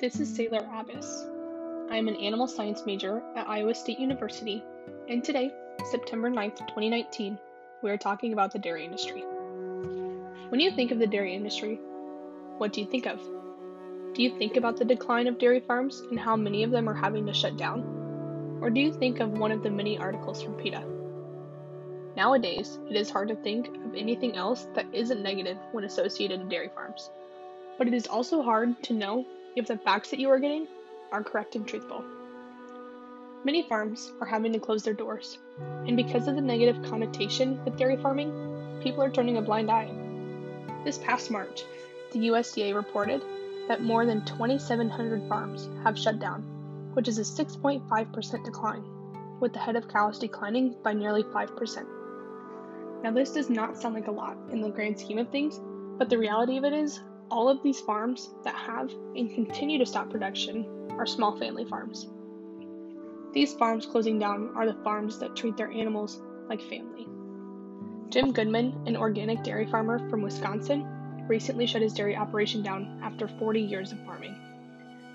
This is Sailor Abbas. I am an animal science major at Iowa State University, and today, September 9th, 2019, we are talking about the dairy industry. When you think of the dairy industry, what do you think of? Do you think about the decline of dairy farms and how many of them are having to shut down? Or do you think of one of the many articles from PETA? Nowadays, it is hard to think of anything else that isn't negative when associated to dairy farms. But it is also hard to know if the facts that you are getting are correct and truthful. Many farms are having to close their doors, and because of the negative connotation with dairy farming, people are turning a blind eye. This past March, the USDA reported that more than 2,700 farms have shut down, which is a 6.5% decline, with the head of cows declining by nearly 5%. Now, this does not sound like a lot in the grand scheme of things, but the reality of it is all of these farms that have and continue to stop production are small family farms. These farms closing down are the farms that treat their animals like family. Jim Goodman, an organic dairy farmer from Wisconsin, recently shut his dairy operation down after 40 years of farming.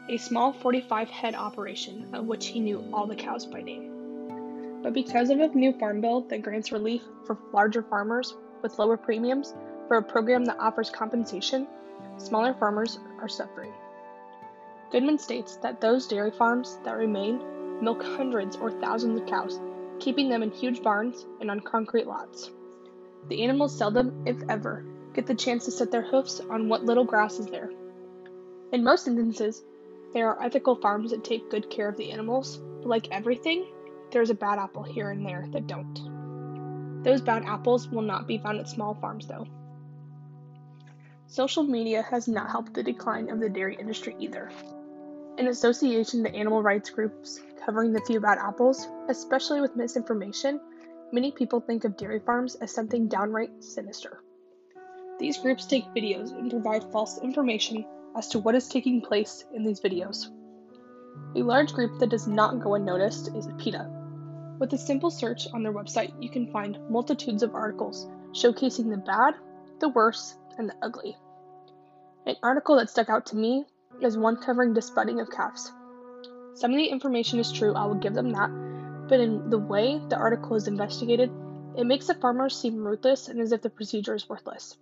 A small 45 head operation of which he knew all the cows by name. But because of a new farm bill that grants relief for larger farmers with lower premiums for a program that offers compensation smaller farmers are suffering. Goodman states that those dairy farms that remain milk hundreds or thousands of cows, keeping them in huge barns and on concrete lots. The animals seldom, if ever, get the chance to set their hoofs on what little grass is there. In most instances, there are ethical farms that take good care of the animals, but like everything, there's a bad apple here and there that don't. Those bad apples will not be found at small farms, though. Social media has not helped the decline of the dairy industry either. In association to animal rights groups covering the few bad apples, especially with misinformation, many people think of dairy farms as something downright sinister. These groups take videos and provide false information as to what is taking place in these videos. A large group that does not go unnoticed is PETA. With a simple search on their website, you can find multitudes of articles showcasing the bad, the worse, and the ugly. An article that stuck out to me is one covering disbudding of calves. Some of the information is true, I will give them that, but in the way the article is investigated, it makes the farmers seem ruthless and as if the procedure is worthless.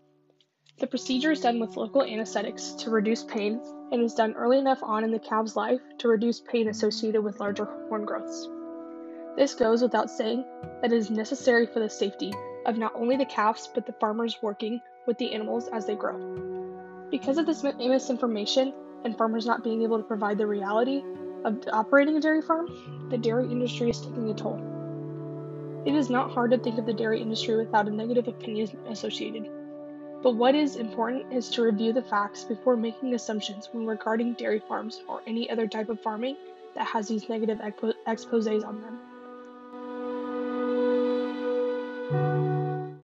The procedure is done with local anesthetics to reduce pain and is done early enough on in the calf's life to reduce pain associated with larger horn growths. This goes without saying that it is necessary for the safety of not only the calves but the farmers working with the animals as they grow. Because of this misinformation and farmers not being able to provide the reality of operating a dairy farm, the dairy industry is taking a toll. It is not hard to think of the dairy industry without a negative opinion associated. But what is important is to review the facts before making assumptions when regarding dairy farms or any other type of farming that has these negative expo- exposes on them.